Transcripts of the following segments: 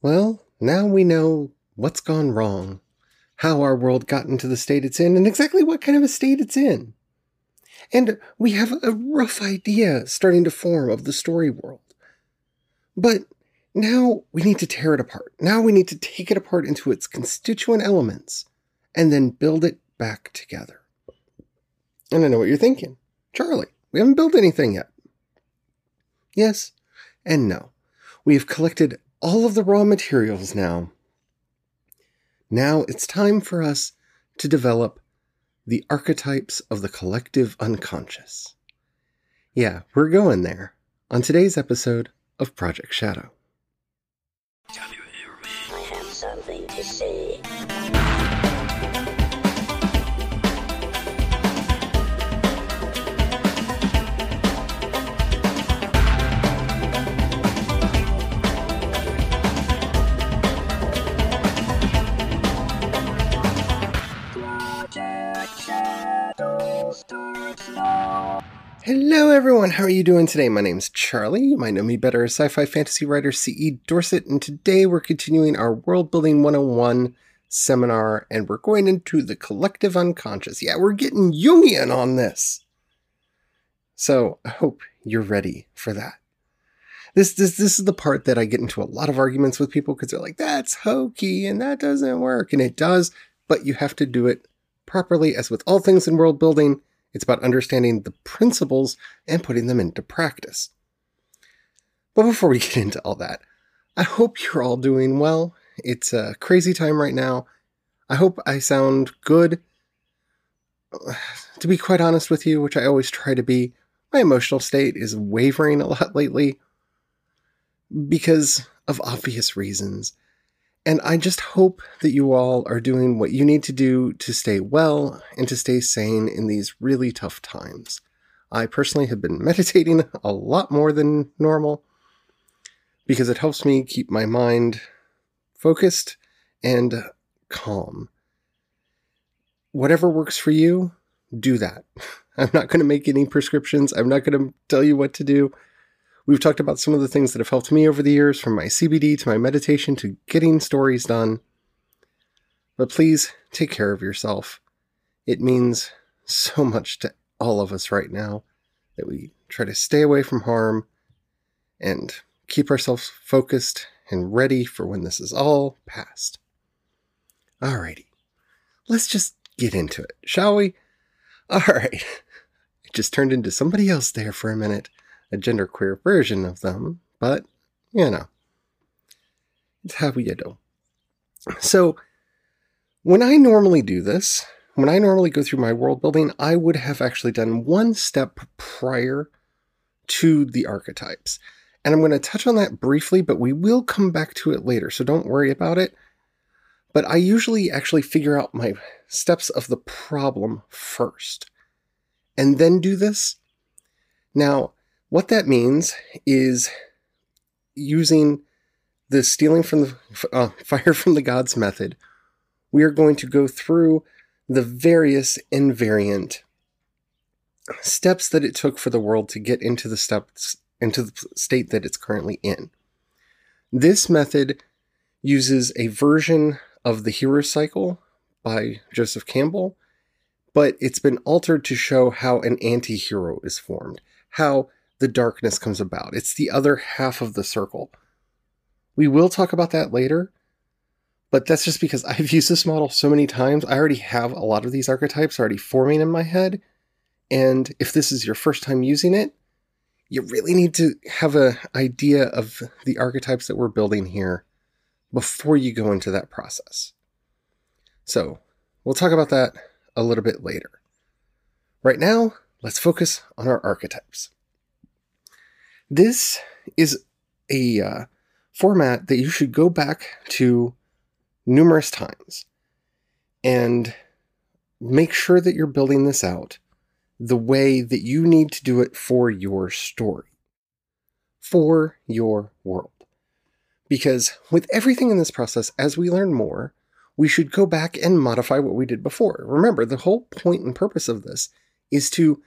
Well, now we know what's gone wrong, how our world got into the state it's in, and exactly what kind of a state it's in. And we have a rough idea starting to form of the story world. But now we need to tear it apart. Now we need to take it apart into its constituent elements and then build it back together. And I know what you're thinking. Charlie, we haven't built anything yet. Yes and no. We have collected all of the raw materials now. Now it's time for us to develop the archetypes of the collective unconscious. Yeah, we're going there on today's episode of Project Shadow. Hello, everyone. How are you doing today? My name's Charlie. You might know me better as sci fi fantasy writer C.E. Dorsett, and today we're continuing our World Building 101 seminar, and we're going into the collective unconscious. Yeah, we're getting Jungian on this. So I hope you're ready for that. This, this, this is the part that I get into a lot of arguments with people because they're like, that's hokey and that doesn't work. And it does, but you have to do it properly. As with all things in world building, it's about understanding the principles and putting them into practice. But before we get into all that, I hope you're all doing well. It's a crazy time right now. I hope I sound good. To be quite honest with you, which I always try to be, my emotional state is wavering a lot lately because of obvious reasons. And I just hope that you all are doing what you need to do to stay well and to stay sane in these really tough times. I personally have been meditating a lot more than normal because it helps me keep my mind focused and calm. Whatever works for you, do that. I'm not going to make any prescriptions. I'm not going to tell you what to do. We've talked about some of the things that have helped me over the years, from my CBD to my meditation to getting stories done. But please take care of yourself. It means so much to all of us right now that we try to stay away from harm and keep ourselves focused and ready for when this is all past. Alrighty, let's just get into it, shall we? Alright, it just turned into somebody else there for a minute a genderqueer version of them, but you know, it's how you do. So, when I normally do this, when I normally go through my world building, I would have actually done one step prior to the archetypes. And I'm going to touch on that briefly, but we will come back to it later, so don't worry about it. But I usually actually figure out my steps of the problem first and then do this. Now, what that means is using the stealing from the uh, fire from the gods method, we are going to go through the various invariant steps that it took for the world to get into the steps into the state that it's currently in. This method uses a version of the hero cycle by Joseph Campbell, but it's been altered to show how an anti-hero is formed, how the darkness comes about. It's the other half of the circle. We will talk about that later, but that's just because I've used this model so many times. I already have a lot of these archetypes already forming in my head. And if this is your first time using it, you really need to have an idea of the archetypes that we're building here before you go into that process. So, we'll talk about that a little bit later. Right now, let's focus on our archetypes. This is a uh, format that you should go back to numerous times and make sure that you're building this out the way that you need to do it for your story, for your world. Because with everything in this process, as we learn more, we should go back and modify what we did before. Remember, the whole point and purpose of this is to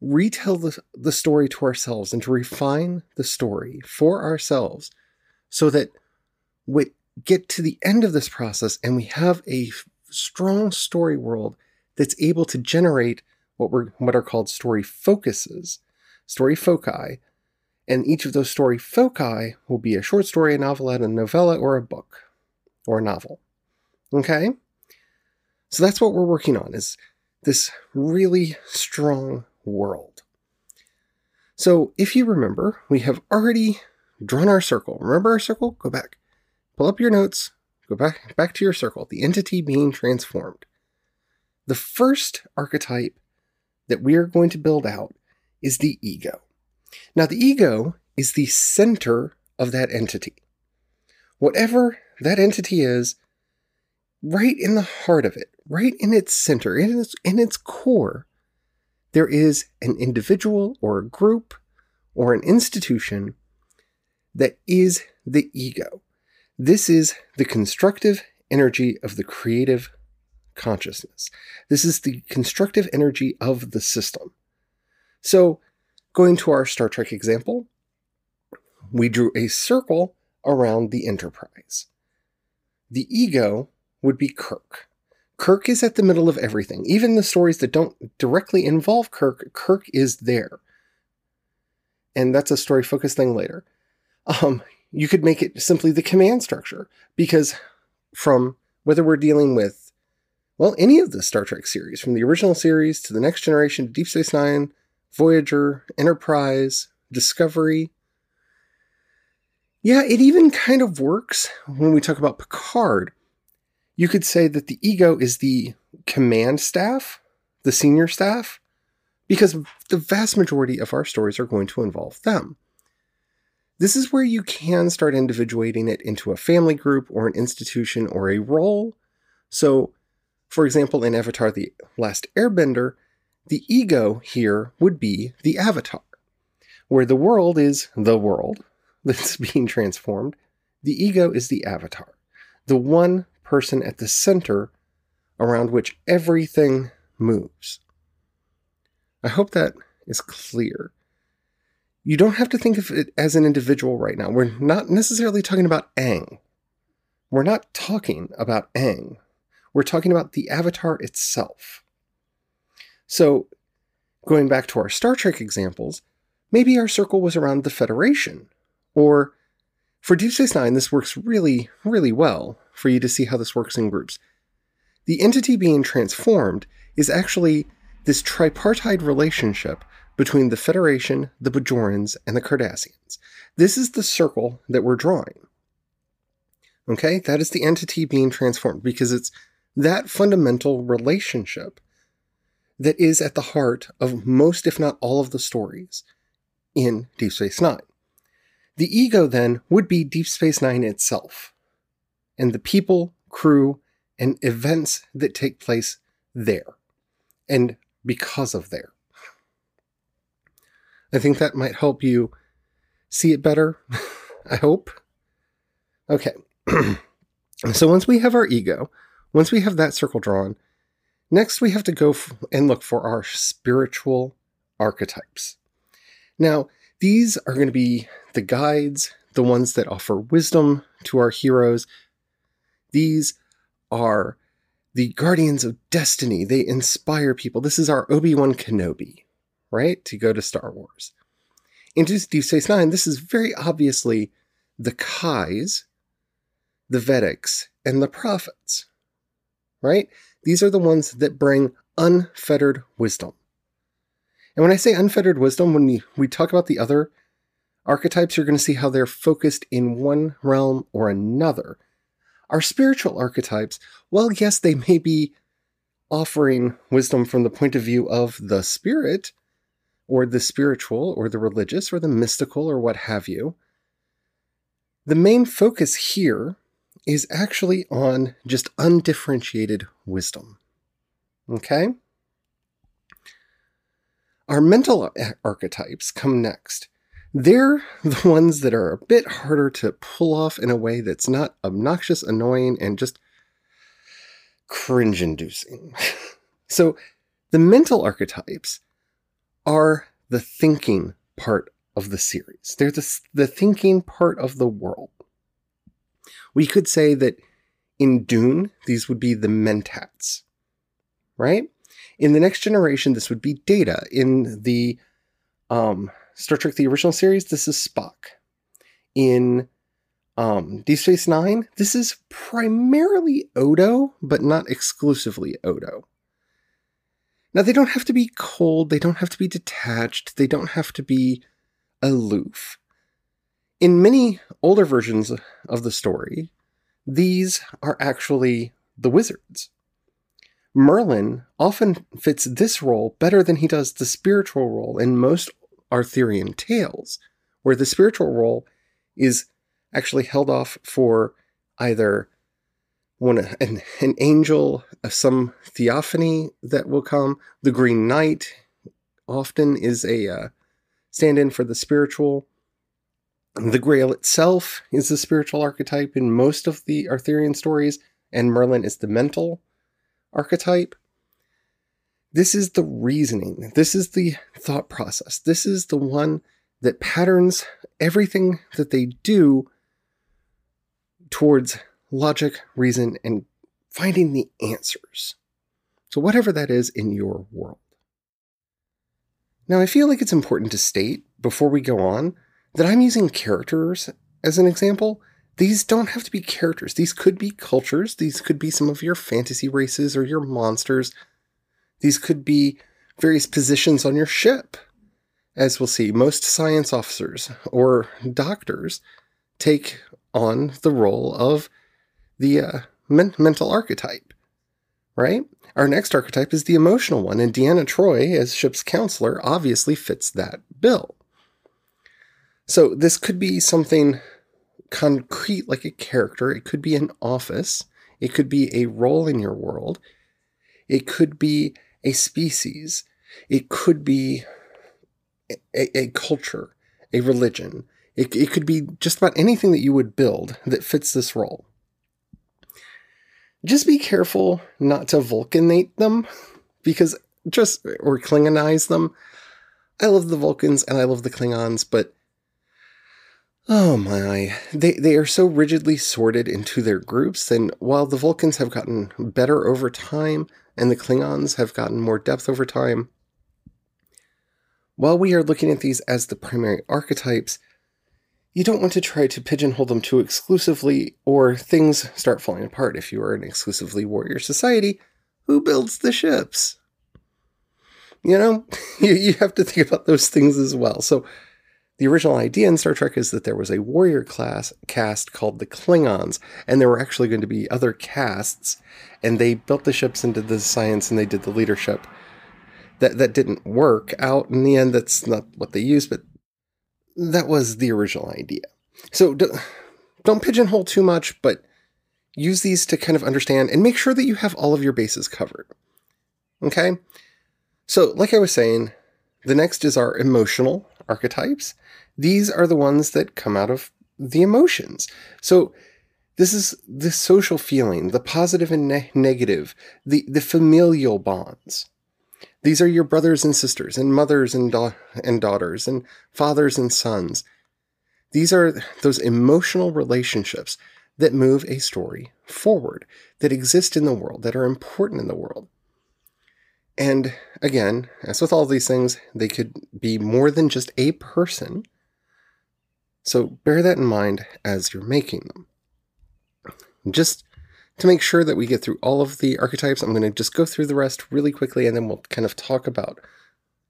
retell the, the story to ourselves and to refine the story for ourselves so that we get to the end of this process and we have a strong story world that's able to generate what were what are called story focuses, story foci, and each of those story foci will be a short story, a novelette, a novella, or a book, or a novel. Okay? So that's what we're working on is this really strong world. So if you remember, we have already drawn our circle. Remember our circle? Go back. Pull up your notes. Go back back to your circle. The entity being transformed. The first archetype that we are going to build out is the ego. Now, the ego is the center of that entity. Whatever that entity is, right in the heart of it, right in its center, in its, in its core, there is an individual or a group or an institution that is the ego. This is the constructive energy of the creative consciousness. This is the constructive energy of the system. So, going to our Star Trek example, we drew a circle around the Enterprise. The ego would be Kirk. Kirk is at the middle of everything. Even the stories that don't directly involve Kirk, Kirk is there. And that's a story focused thing later. Um, you could make it simply the command structure because from whether we're dealing with well, any of the Star Trek series, from the original series to the Next Generation to Deep Space Nine, Voyager, Enterprise, Discovery. Yeah, it even kind of works when we talk about Picard. You could say that the ego is the command staff, the senior staff, because the vast majority of our stories are going to involve them. This is where you can start individuating it into a family group or an institution or a role. So for example, in Avatar The Last Airbender, the ego here would be the avatar, where the world is the world that's being transformed. The ego is the avatar, the one person at the center around which everything moves. I hope that is clear. You don't have to think of it as an individual right now. We're not necessarily talking about Aang. We're not talking about Aang. We're talking about the avatar itself. So, going back to our Star Trek examples, maybe our circle was around the Federation. Or for Deep Space Nine, this works really, really well for you to see how this works in groups. The entity being transformed is actually this tripartite relationship between the Federation, the Bajorans, and the Cardassians. This is the circle that we're drawing. Okay, that is the entity being transformed because it's that fundamental relationship that is at the heart of most, if not all, of the stories in Deep Space Nine. The ego then would be Deep Space Nine itself, and the people, crew, and events that take place there, and because of there. I think that might help you see it better. I hope. Okay. so once we have our ego, once we have that circle drawn, next we have to go f- and look for our spiritual archetypes. Now, these are going to be the guides, the ones that offer wisdom to our heroes. These are the guardians of destiny. They inspire people. This is our Obi Wan Kenobi, right? To go to Star Wars. In Deep Space Nine, this is very obviously the Kais, the Vedeks, and the prophets right? These are the ones that bring unfettered wisdom. And when I say unfettered wisdom, when we, we talk about the other archetypes, you're going to see how they're focused in one realm or another. Our spiritual archetypes, well, yes, they may be offering wisdom from the point of view of the spirit, or the spiritual, or the religious, or the mystical, or what have you. The main focus here is actually on just undifferentiated wisdom. Okay? Our mental archetypes come next. They're the ones that are a bit harder to pull off in a way that's not obnoxious, annoying, and just cringe inducing. so, the mental archetypes are the thinking part of the series. They're the, the thinking part of the world. We could say that in Dune, these would be the Mentats, right? In the next generation, this would be Data. In the um, Star Trek, the original series, this is Spock. In um, Deep Space Nine, this is primarily Odo, but not exclusively Odo. Now, they don't have to be cold, they don't have to be detached, they don't have to be aloof. In many older versions of the story, these are actually the wizards. Merlin often fits this role better than he does the spiritual role in most Arthurian tales, where the spiritual role is actually held off for either one an, an angel some theophany that will come. The Green Knight often is a uh, stand-in for the spiritual. The Grail itself is the spiritual archetype in most of the Arthurian stories, and Merlin is the mental archetype. This is the reasoning. This is the thought process. This is the one that patterns everything that they do towards logic, reason, and finding the answers. So, whatever that is in your world. Now, I feel like it's important to state before we go on that I'm using characters as an example. These don't have to be characters. These could be cultures. These could be some of your fantasy races or your monsters. These could be various positions on your ship. As we'll see, most science officers or doctors take on the role of the uh, men- mental archetype, right? Our next archetype is the emotional one, and Deanna Troi, as ship's counselor, obviously fits that bill. So this could be something concrete like a character, it could be an office, it could be a role in your world, it could be a species, it could be a, a culture, a religion, it, it could be just about anything that you would build that fits this role. Just be careful not to Vulcanate them, because just, or Klingonize them. I love the Vulcans and I love the Klingons, but oh my, they, they are so rigidly sorted into their groups. And while the Vulcans have gotten better over time and the Klingons have gotten more depth over time, while we are looking at these as the primary archetypes, you don't want to try to pigeonhole them too exclusively, or things start falling apart if you are an exclusively warrior society. Who builds the ships? You know, you, you have to think about those things as well. So, the original idea in Star Trek is that there was a warrior class caste called the Klingons, and there were actually going to be other castes, and they built the ships and did the science and they did the leadership. That that didn't work out in the end. That's not what they used, but that was the original idea. So don't pigeonhole too much, but use these to kind of understand and make sure that you have all of your bases covered. Okay? So, like I was saying, the next is our emotional archetypes. These are the ones that come out of the emotions. So, this is the social feeling, the positive and ne- negative, the, the familial bonds. These are your brothers and sisters, and mothers and, da- and daughters, and fathers and sons. These are those emotional relationships that move a story forward, that exist in the world, that are important in the world. And again, as with all these things, they could be more than just a person. So bear that in mind as you're making them. Just to make sure that we get through all of the archetypes, I'm going to just go through the rest really quickly and then we'll kind of talk about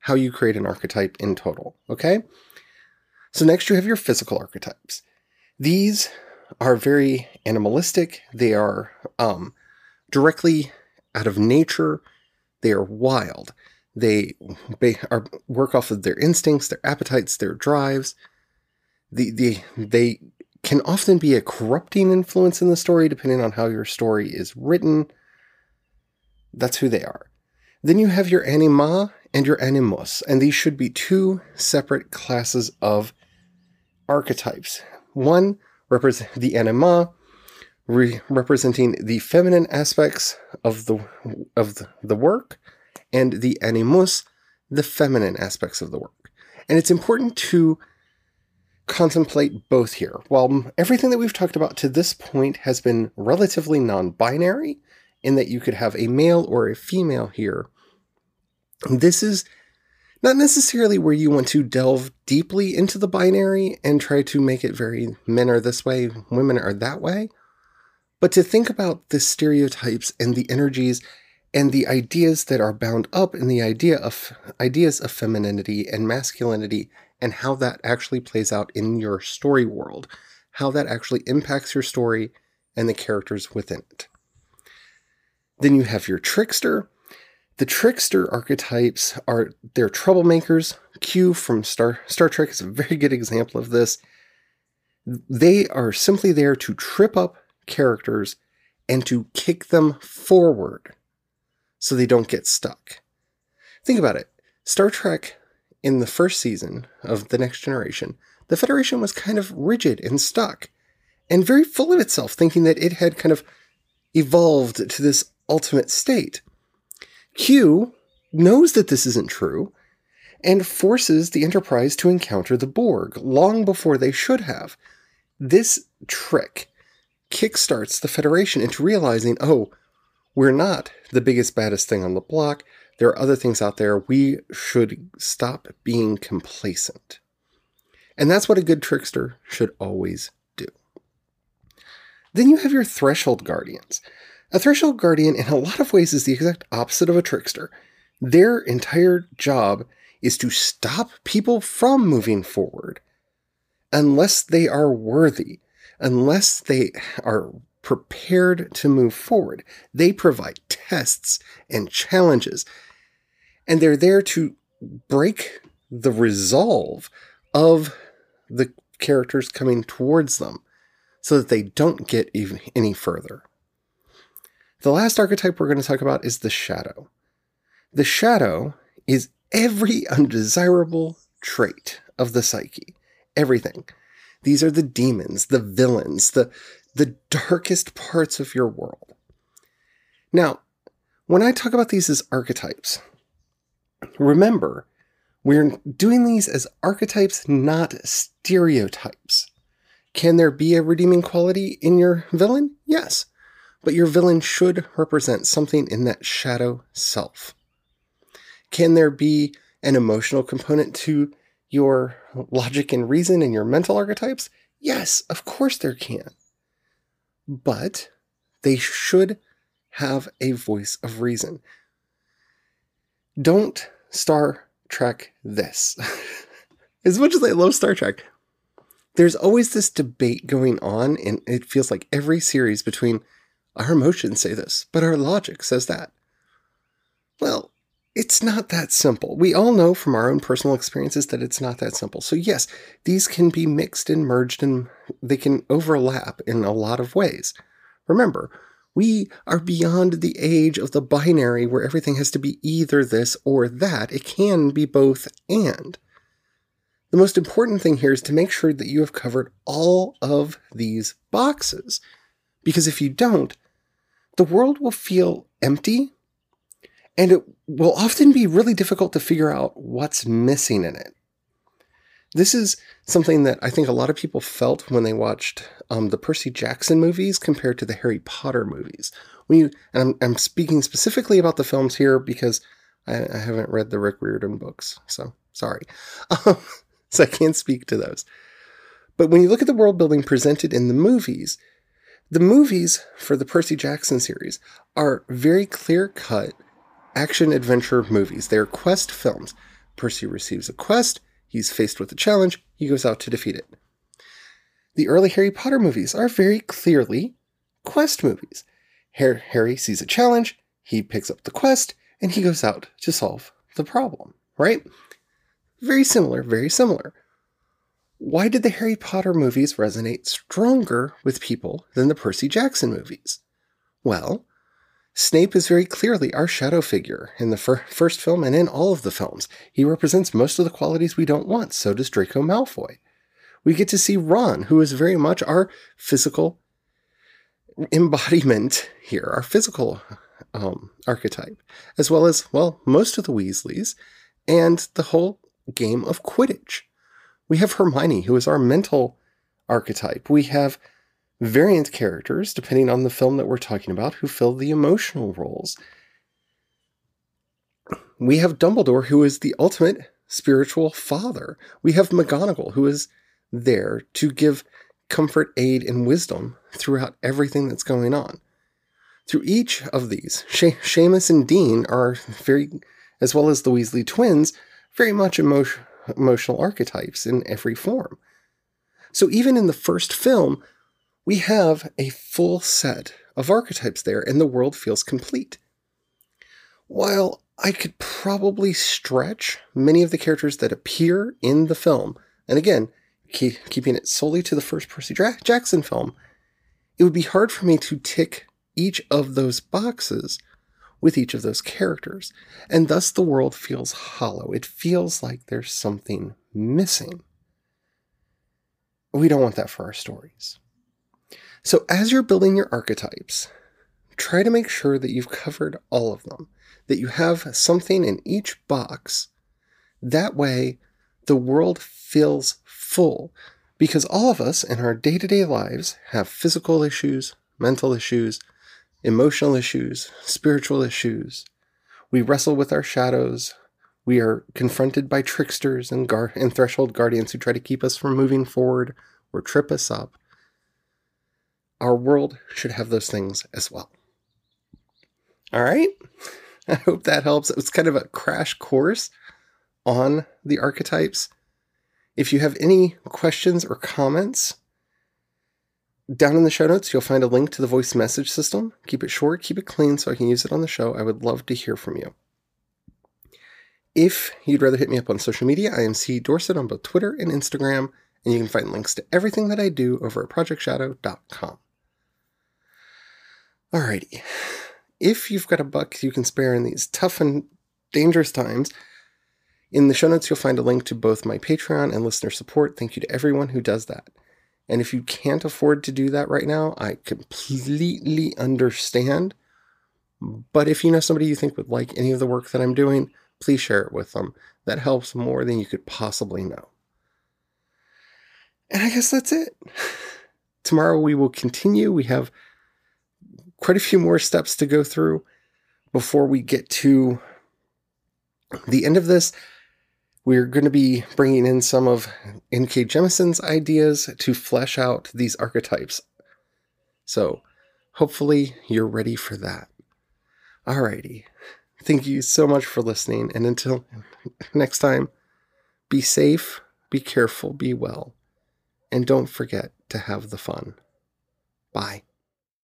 how you create an archetype in total. Okay? So, next you have your physical archetypes. These are very animalistic, they are um, directly out of nature, they are wild. They, are, work off of their instincts, their appetites, their drives. The, the, they can often be a corrupting influence in the story, depending on how your story is written. That's who they are. Then you have your anima and your animus, and these should be two separate classes of archetypes. One represents the anima, re- representing the feminine aspects of the of the, the work, and the animus, the feminine aspects of the work. And it's important to contemplate both here. While everything that we've talked about to this point has been relatively non binary, in that you could have a male or a female here, this is not necessarily where you want to delve deeply into the binary and try to make it very men are this way, women are that way, but to think about the stereotypes and the energies and the ideas that are bound up in the idea of ideas of femininity and masculinity and how that actually plays out in your story world, how that actually impacts your story and the characters within it. Then you have your trickster. The trickster archetypes are they're troublemakers. Q from Star Star Trek is a very good example of this. They are simply there to trip up characters and to kick them forward so they don't get stuck. Think about it. Star Trek in the first season of The Next Generation, the Federation was kind of rigid and stuck and very full of itself, thinking that it had kind of evolved to this ultimate state. Q knows that this isn't true and forces the Enterprise to encounter the Borg long before they should have. This trick kickstarts the Federation into realizing, oh, we're not the biggest, baddest thing on the block. There are other things out there. We should stop being complacent. And that's what a good trickster should always do. Then you have your threshold guardians. A threshold guardian, in a lot of ways, is the exact opposite of a trickster. Their entire job is to stop people from moving forward unless they are worthy, unless they are prepared to move forward. They provide tests and challenges, and they're there to break the resolve of the characters coming towards them so that they don't get even any further. The last archetype we're going to talk about is the shadow. The shadow is every undesirable trait of the psyche. Everything. These are the demons, the villains, the the darkest parts of your world. Now, when I talk about these as archetypes, remember, we're doing these as archetypes, not stereotypes. Can there be a redeeming quality in your villain? Yes, but your villain should represent something in that shadow self. Can there be an emotional component to your logic and reason and your mental archetypes? Yes, of course there can but they should have a voice of reason. Don't Star Trek this. as much as I love Star Trek, there's always this debate going on, and it feels like every series between our emotions say this, but our logic says that. Well, it's not that simple. We all know from our own personal experiences that it's not that simple. So, yes, these can be mixed and merged and they can overlap in a lot of ways. Remember, we are beyond the age of the binary where everything has to be either this or that. It can be both and. The most important thing here is to make sure that you have covered all of these boxes. Because if you don't, the world will feel empty and it will often be really difficult to figure out what's missing in it. This is something that I think a lot of people felt when they watched um, the Percy Jackson movies compared to the Harry Potter movies. When you, and I'm, I'm speaking specifically about the films here because I, I, haven't read the Rick Riordan books, so sorry. Um, so I can't speak to those. But when you look at the world building presented in the movies, the movies for the Percy Jackson series are very clear cut action adventure movies. They are quest films. Percy receives a quest, he's faced with a challenge, he goes out to defeat it. The early Harry Potter movies are very clearly quest movies. Harry sees a challenge, he picks up the quest, and he goes out to solve the problem, right? Very similar, very similar. Why did the Harry Potter movies resonate stronger with people than the Percy Jackson movies? Well, Snape is very clearly our shadow figure in the fir- first film and in all of the films. He represents most of the qualities we don't want, so does Draco Malfoy. We get to see Ron, who is very much our physical embodiment here, our physical um, archetype, as well as, well, most of the Weasleys and the whole game of Quidditch. We have Hermione, who is our mental archetype. We have variant characters, depending on the film that we're talking about, who fill the emotional roles. We have Dumbledore, who is the ultimate spiritual father. We have McGonagall, who is there to give comfort, aid, and wisdom throughout everything that's going on. Through each of these, she- Seamus and Dean are very, as well as the Weasley twins, very much emotion, emotional archetypes in every form. So even in the first film, we have a full set of archetypes there, and the world feels complete. While I could probably stretch many of the characters that appear in the film, and again, keep, keeping it solely to the first Percy Jackson film, it would be hard for me to tick each of those boxes with each of those characters, and thus the world feels hollow. It feels like there's something missing. We don't want that for our stories. So, as you're building your archetypes, try to make sure that you've covered all of them, that you have something in each box. That way, the world feels full because all of us in our day to day lives have physical issues, mental issues, emotional issues, spiritual issues. We wrestle with our shadows. We are confronted by tricksters and, gar- and threshold guardians who try to keep us from moving forward or trip us up. Our world should have those things as well. All right. I hope that helps. It was kind of a crash course on the archetypes. If you have any questions or comments, down in the show notes, you'll find a link to the voice message system. Keep it short, keep it clean so I can use it on the show. I would love to hear from you. If you'd rather hit me up on social media, I am C. Dorsett on both Twitter and Instagram, and you can find links to everything that I do over at projectshadow.com. Alrighty. If you've got a buck you can spare in these tough and dangerous times, in the show notes you'll find a link to both my Patreon and listener support. Thank you to everyone who does that. And if you can't afford to do that right now, I completely understand. But if you know somebody you think would like any of the work that I'm doing, please share it with them. That helps more than you could possibly know. And I guess that's it. Tomorrow we will continue. We have quite a few more steps to go through before we get to the end of this. We're going to be bringing in some of N.K. Jemisin's ideas to flesh out these archetypes. So, hopefully, you're ready for that. Alrighty. Thank you so much for listening. And until next time, be safe, be careful, be well, and don't forget to have the fun. Bye.